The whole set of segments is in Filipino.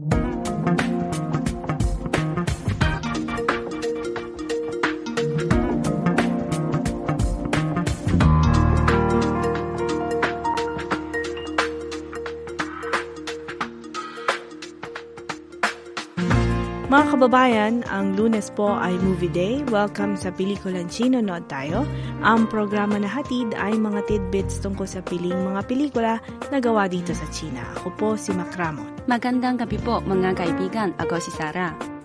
Mga kababayan, ang lunes po ay movie day. Welcome sa Pelikulan Chino Nood tayo. Ang programa na hatid ay mga tidbits tungkol sa piling mga pelikula na gawa dito sa China. Ako po si Macramon. Magandang gabi po mga kaibigan. Ako si Sarah.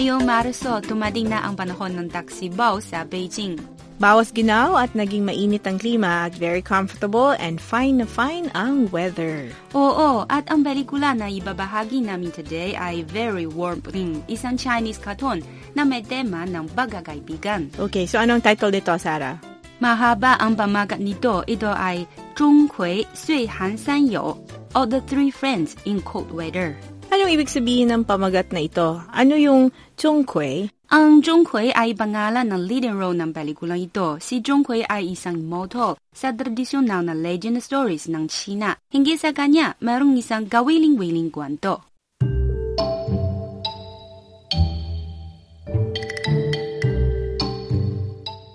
Ngayong Marso, tumading na ang panahon ng taksibaw sa Beijing. Bawas ginaw at naging mainit ang klima at very comfortable and fine na fine ang weather. Oo, at ang pelikula na ibabahagi namin today ay Very Warm Ring, isang Chinese cartoon na may tema ng pagkakaibigan. Okay, so anong title dito, Sarah? Mahaba ang pamagat nito. Ito ay Zhong Kui Sui Han San Yo or The Three Friends in Cold Weather. Anong ibig sabihin ng pamagat na ito? Ano yung Chongkui? Ang Zhong Kui ay pangalan ng leading role ng pelikula ito. Si Zhong Kui ay isang immortal sa tradisyonal na legend stories ng China. Hinggil sa kanya, mayroong isang gawiling-wiling kwento.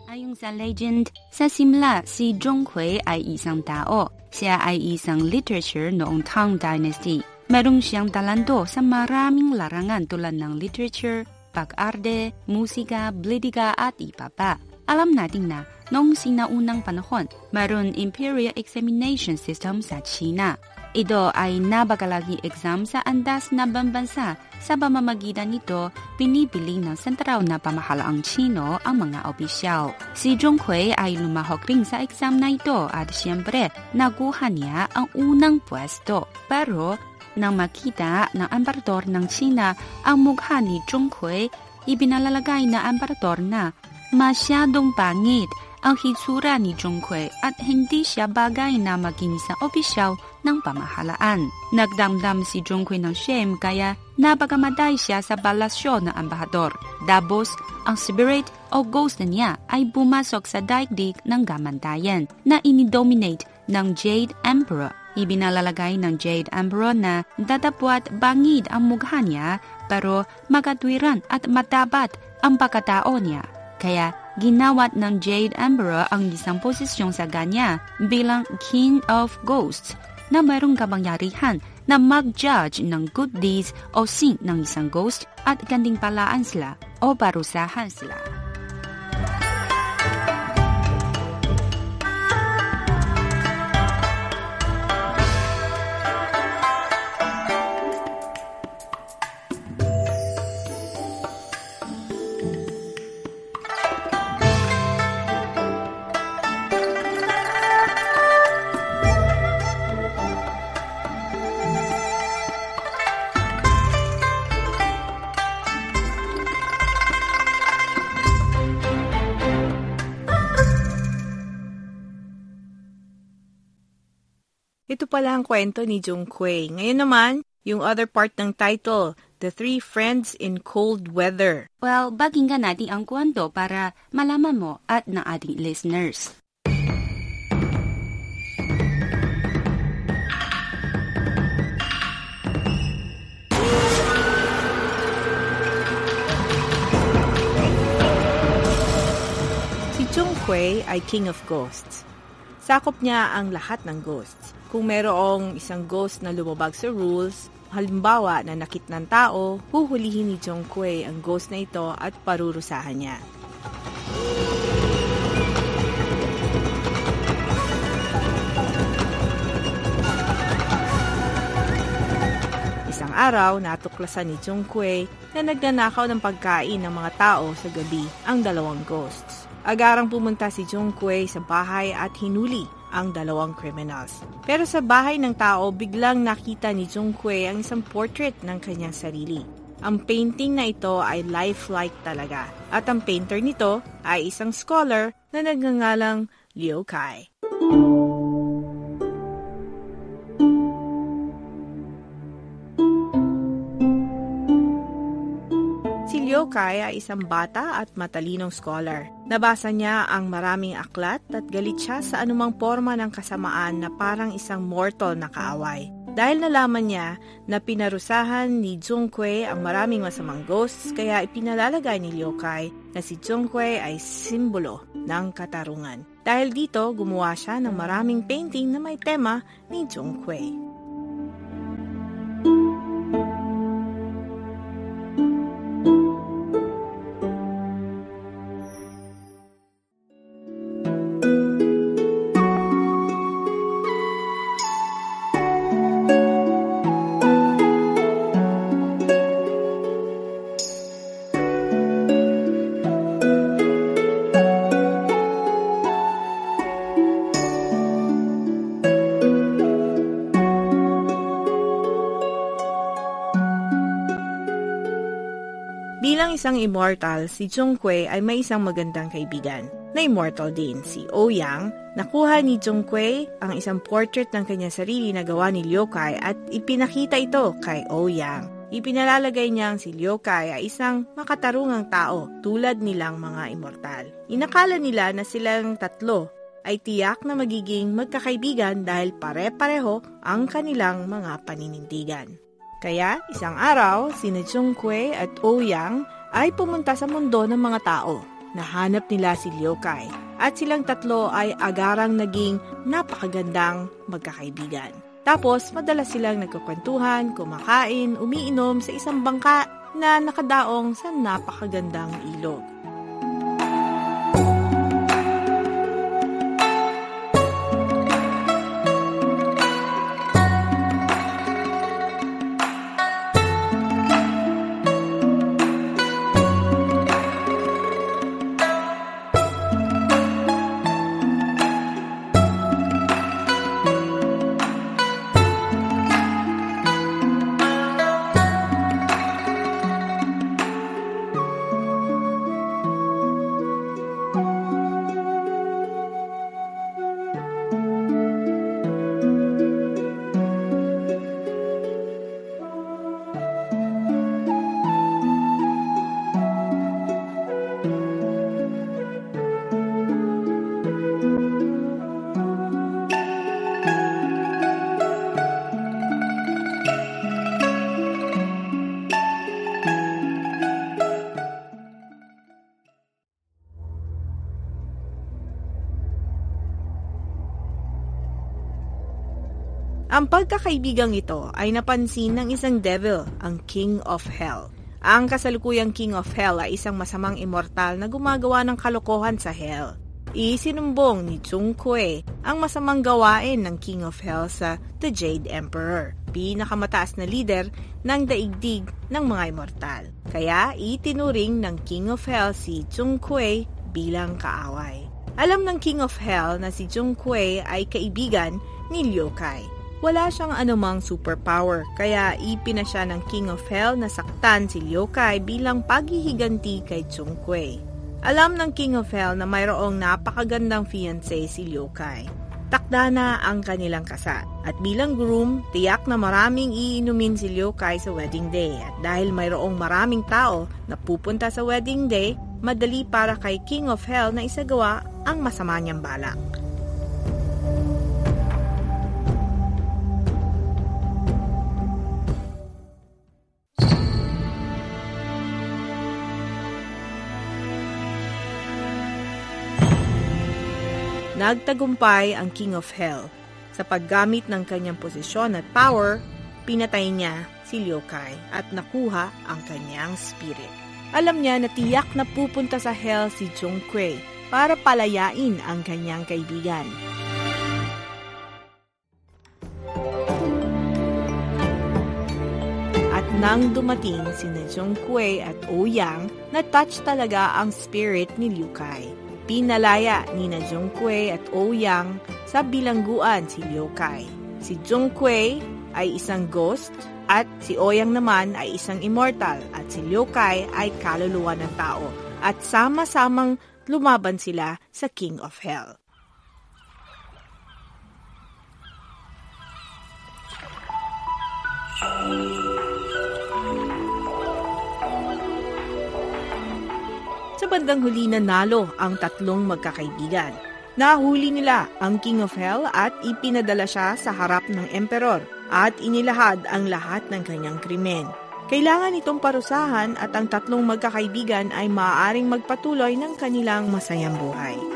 Ayon sa legend, sa simula si Zhong Kui ay isang tao. Siya ay isang literature noong Tang Dynasty. Merong siyang talento sa maraming larangan tulad ng literature, pag-arte, musika, politika at iba pa. Alam natin na noong sinaunang panahon, mayroon imperial examination system sa China. Ito ay nabakalaging exam sa andas na bambansa. Sa pamamagitan nito, pinipili ng sentral na pamahalaang Chino ang mga opisyal. Si Zhong Kui ay lumahok rin sa exam na ito at siyempre, nakuha niya ang unang pwesto. Pero, nang makita ng emperador ng China ang mukha ni Zhong Kui, ibinalalagay na emperador na masyadong pangit ang hitsura ni Zhong Kui at hindi siya bagay na maging isang opisyal ng pamahalaan. Nagdamdam si Zhong Kui ng shame kaya napagamatay siya sa palasyo ng embahador. Dabos, ang spirit o ghost niya ay bumasok sa daigdig ng gamantayan na inidominate ng Jade Emperor. Ibinalalagay ng Jade Emperor na dadapwat bangid ang mukha niya pero magatwiran at matabat ang pagkatao niya. Kaya ginawat ng Jade Emperor ang isang posisyon sa kanya bilang King of Ghosts na mayroong kapangyarihan na mag-judge ng good deeds o sin ng isang ghost at ganding palaan sila o parusahan sila. Pala ang kwento ni Jung Kui. Ngayon naman, yung other part ng title, The Three Friends in Cold Weather. Well, baginggan natin ang kwento para malaman mo at ng ating listeners. Si Jung Kui ay King of Ghosts. Sakop niya ang lahat ng ghosts. Kung merong isang ghost na lumabag sa rules, halimbawa na nakit ng tao, huhulihin ni Jung Kui ang ghost na ito at parurusahan niya. Isang araw, natuklasan ni Jungkoy na nagnanakaw ng pagkain ng mga tao sa gabi ang dalawang ghosts. Agarang pumunta si Jungkoy sa bahay at hinuli ang dalawang criminals. Pero sa bahay ng tao, biglang nakita ni Jungkoy ang isang portrait ng kanyang sarili. Ang painting na ito ay lifelike talaga. At ang painter nito ay isang scholar na nagngangalang Liu Kai. Yokai ay isang bata at matalinong scholar. Nabasa niya ang maraming aklat at galit siya sa anumang forma ng kasamaan na parang isang mortal na kaaway. Dahil nalaman niya na pinarusahan ni Jungkoy ang maraming masamang ghosts, kaya ipinalalagay ni Yokai na si Jungkoy ay simbolo ng katarungan. Dahil dito, gumawa siya ng maraming painting na may tema ni Jungkoy. Isang immortal, si Zhongkui ay may isang magandang kaibigan na immortal din, si Ouyang. Nakuha ni Zhongkui ang isang portrait ng kanyang sarili na gawa ni Liukai at ipinakita ito kay Ouyang. Ipinalalagay niyang si Liukai ay isang makatarungang tao tulad nilang mga immortal. Inakala nila na silang tatlo ay tiyak na magiging magkakaibigan dahil pare-pareho ang kanilang mga paninindigan. Kaya isang araw, sina Kue at Ouyang ay pumunta sa mundo ng mga tao. Nahanap nila si Liu Kai at silang tatlo ay agarang naging napakagandang magkakaibigan. Tapos madalas silang nagkukwentuhan, kumakain, umiinom sa isang bangka na nakadaong sa napakagandang ilog. Pagkakaibigang ito ay napansin ng isang devil, ang King of Hell. Ang kasalukuyang King of Hell ay isang masamang immortal na gumagawa ng kalokohan sa Hell. Isinumbong ni Chung Kue ang masamang gawain ng King of Hell sa The Jade Emperor, pinakamataas na leader ng daigdig ng mga immortal. Kaya itinuring ng King of Hell si Chung Kue bilang kaaway. Alam ng King of Hell na si Chung Kue ay kaibigan ni Liu Kai wala siyang anumang superpower, kaya ipina siya ng King of Hell na saktan si Liu Kai bilang paghihiganti kay Chung Kui. Alam ng King of Hell na mayroong napakagandang fiancé si Liu Kai. Takda na ang kanilang kasal. At bilang groom, tiyak na maraming iinumin si Liu Kai sa wedding day. At dahil mayroong maraming tao na pupunta sa wedding day, madali para kay King of Hell na isagawa ang masama niyang balak. Nagtagumpay ang King of Hell. Sa paggamit ng kanyang posisyon at power, pinatay niya si Liu Kai at nakuha ang kanyang spirit. Alam niya na tiyak na pupunta sa Hell si Zhong Kui para palayain ang kanyang kaibigan. nang dumating si na Zhongkui at Ouyang, na-touch talaga ang spirit ni Liu Kai. Pinalaya ni na Zhongkui at Ouyang sa bilangguan si Liu Kai. Si Zhongkui ay isang ghost at si Ouyang naman ay isang immortal at si Liu Kai ay kaluluwa ng tao at sama-samang lumaban sila sa King of Hell. Sa bandang huli nanalo ang tatlong magkakaibigan. Nahuli nila ang King of Hell at ipinadala siya sa harap ng emperor at inilahad ang lahat ng kanyang krimen. Kailangan itong parusahan at ang tatlong magkakaibigan ay maaaring magpatuloy ng kanilang masayang buhay.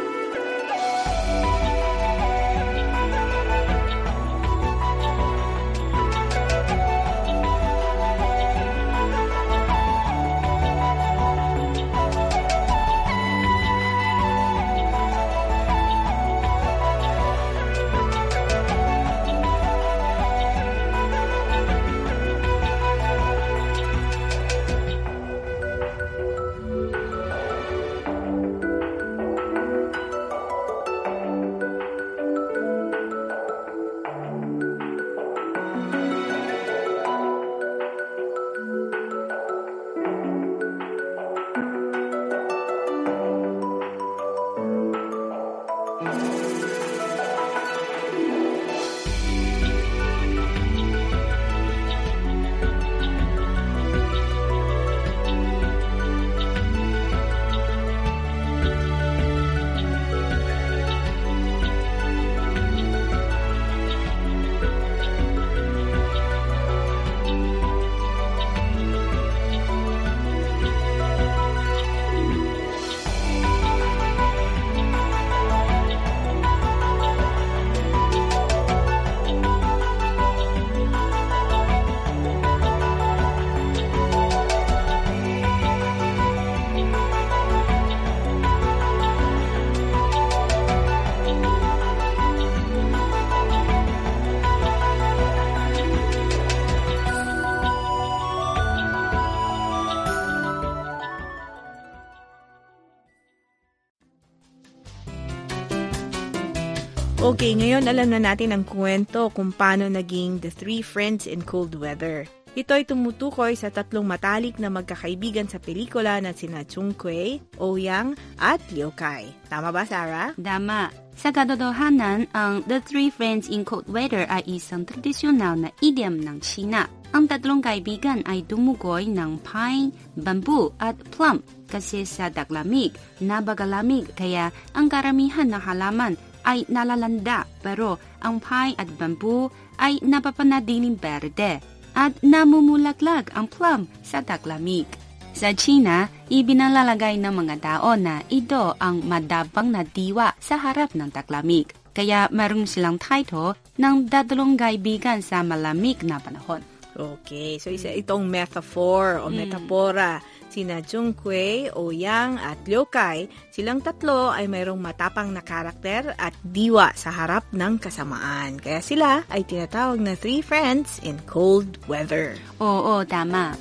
Okay, ngayon alam na natin ang kwento kung paano naging The Three Friends in Cold Weather. Ito ay tumutukoy sa tatlong matalik na magkakaibigan sa pelikula na sina Chung Kuei, Ouyang at Liu Kai. Tama ba, Sarah? Tama. Sa katotohanan, ang The Three Friends in Cold Weather ay isang tradisyonal na idiom ng China. Ang tatlong kaibigan ay dumugoy ng pine, bamboo at plum kasi sa taglamig, nabagalamig kaya ang karamihan ng halaman ay nalalanda pero ang pine at bamboo ay napapanatiling berde at namumulaglag ang plum sa taglamig. Sa China, ibinalalagay ng mga tao na ito ang madabang na diwa sa harap ng taglamig. Kaya meron silang title ng datlong kaibigan sa malamig na panahon. Okay, so isa itong metaphor o metapora. Sina Jungkui, Ouyang at Liu Kai, silang tatlo ay mayroong matapang na karakter at diwa sa harap ng kasamaan. Kaya sila ay tinatawag na three friends in cold weather. Oo, tama.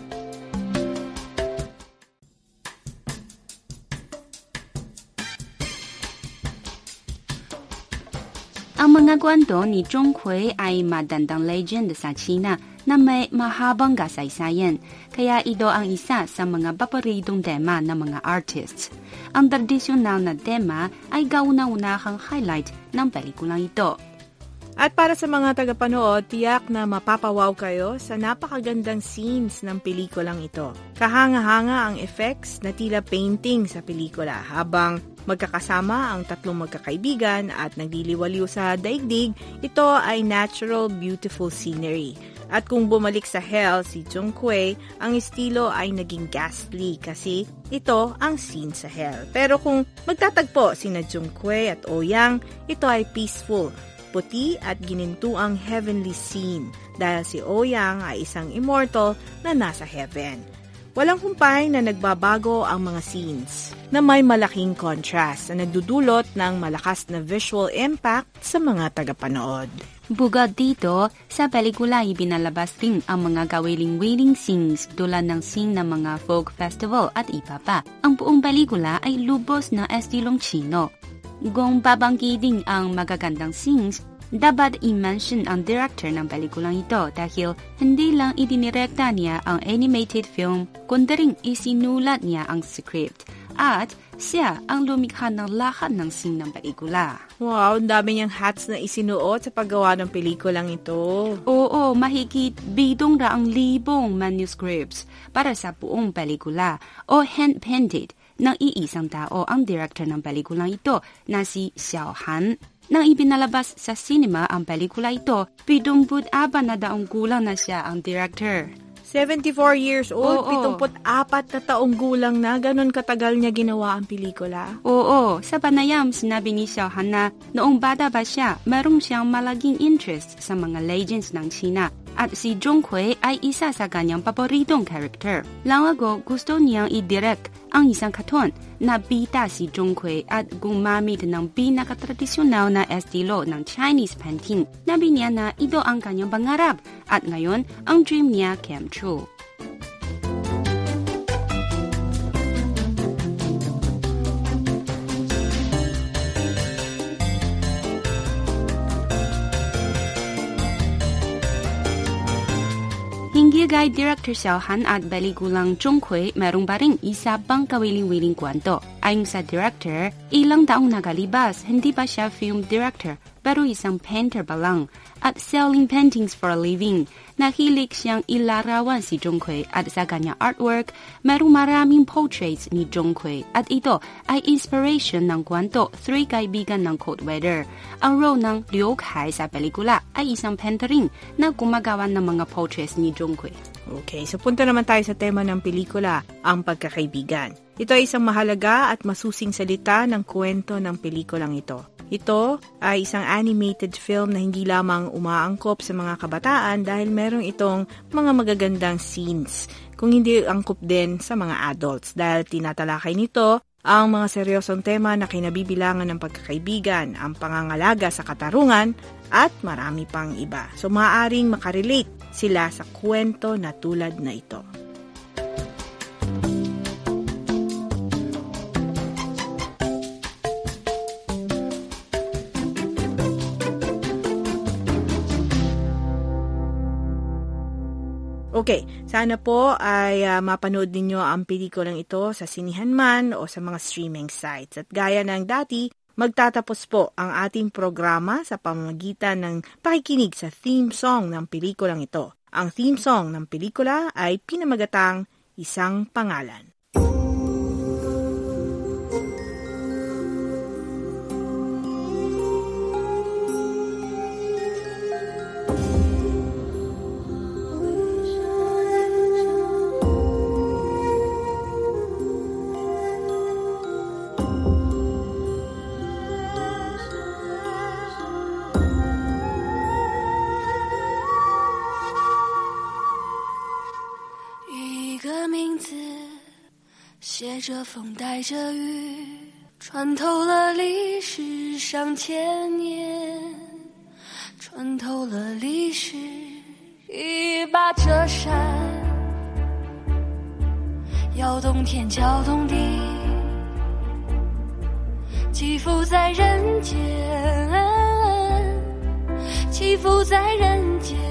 Ang mga kwento ni Zhong Hui ay madandang legend sa China na may mahabang kasaysayan, kaya ito ang isa sa mga paboritong tema ng mga artists. Ang tradisyonal na tema ay kauna-unahang highlight ng pelikulang ito. At para sa mga tagapanood, tiyak na mapapawaw kayo sa napakagandang scenes ng pelikulang ito. Kahanga-hanga ang effects na tila painting sa pelikula habang magkakasama ang tatlong magkakaibigan at nagliliwaliw sa daigdig, ito ay natural beautiful scenery. At kung bumalik sa Hell si Jung Kuei, ang estilo ay naging ghastly kasi ito ang scene sa Hell. Pero kung magtatagpo sina Jung Kuei at Ouyang, ito ay peaceful, puti at ginintuang heavenly scene dahil si Ouyang ay isang immortal na nasa heaven. Walang humpay na nagbabago ang mga scenes. na may malaking contrast na nagdudulot ng malakas na visual impact sa mga tagapanood. Bugod dito, sa pelikula ibinalabas din ang mga kawiling-wiling scenes tulad ng scene ng mga folk festival at iba pa. Ang buong pelikula ay lubos na estilong Chino. Kung babanggitin ang magagandang scenes, dapat i-mention ang director ng pelikulang ito dahil hindi lang idinirekta niya ang animated film, kundi rin isinulat niya ang script at siya ang lumikha ng lahat ng scene ng pelikula. Wow, ang dami niyang hats na isinuot sa paggawa ng pelikulang ito. Oo, mahigit bidong raang libong manuscripts para sa buong pelikula o hand-painted ng iisang tao ang director ng pelikulang ito na si Xiao Han. Nang ibinalabas sa cinema ang pelikula ito, bidong aba na daong gulang na siya ang director. 74 years old, Oo. 74 na taong gulang na, ganun katagal niya ginawa ang pelikula. Oo, sa panayam sinabi ni Xiao Han na noong bata pa siya, meron siyang malaking interest sa mga legends ng China. At si Hui ay isa sa kanyang paboritong character. Langago gusto niyang i-direct ang isang katon na bita si Hui at gumamit ng pinakatradisyonal na estilo ng Chinese painting. Nabi niya na ito ang kanyang pangarap at ngayon ang dream niya came true. Kay Director Xiao Han at pelikulang Zhong Hui, merong pa rin isa pang kawiling-wiling kwento. Ayon sa director, ilang taong nakalibas, hindi pa siya film director, pero isang painter pa lang. At selling paintings for a living, nahilig siyang ilarawan si Zhong Hui at sa kanyang artwork, merong maraming portraits ni Zhong Hui. At ito ay inspiration ng kwento Three Kaibigan ng Cold Weather. Ang role ng Liu Kai sa pelikula ay isang painter rin na gumagawa ng mga portraits ni Zhong Hui. Okay, so punta naman tayo sa tema ng pelikula, ang pagkakaibigan. Ito ay isang mahalaga at masusing salita ng kwento ng pelikulang ito. Ito ay isang animated film na hindi lamang umaangkop sa mga kabataan dahil meron itong mga magagandang scenes, kung hindi angkop din sa mga adults dahil tinatalakay nito ang mga seryosong tema na kinabibilangan ng pagkakaibigan, ang pangangalaga sa katarungan, at marami pang iba. So maaaring makarelate sila sa kwento na tulad na ito. Okay, sana po ay ah, mapanood ninyo ang pelikulang ito sa sinihan man o sa mga streaming sites. At gaya ng dati, magtatapos po ang ating programa sa pamamagitan ng pakikinig sa theme song ng pelikulang ito. Ang theme song ng pelikula ay pinamagatang Isang Pangalan. 带着风，带着雨，穿透了历史上千年，穿透了历史，一把遮扇，摇动天，搅动地，起伏在人间，起伏在人间。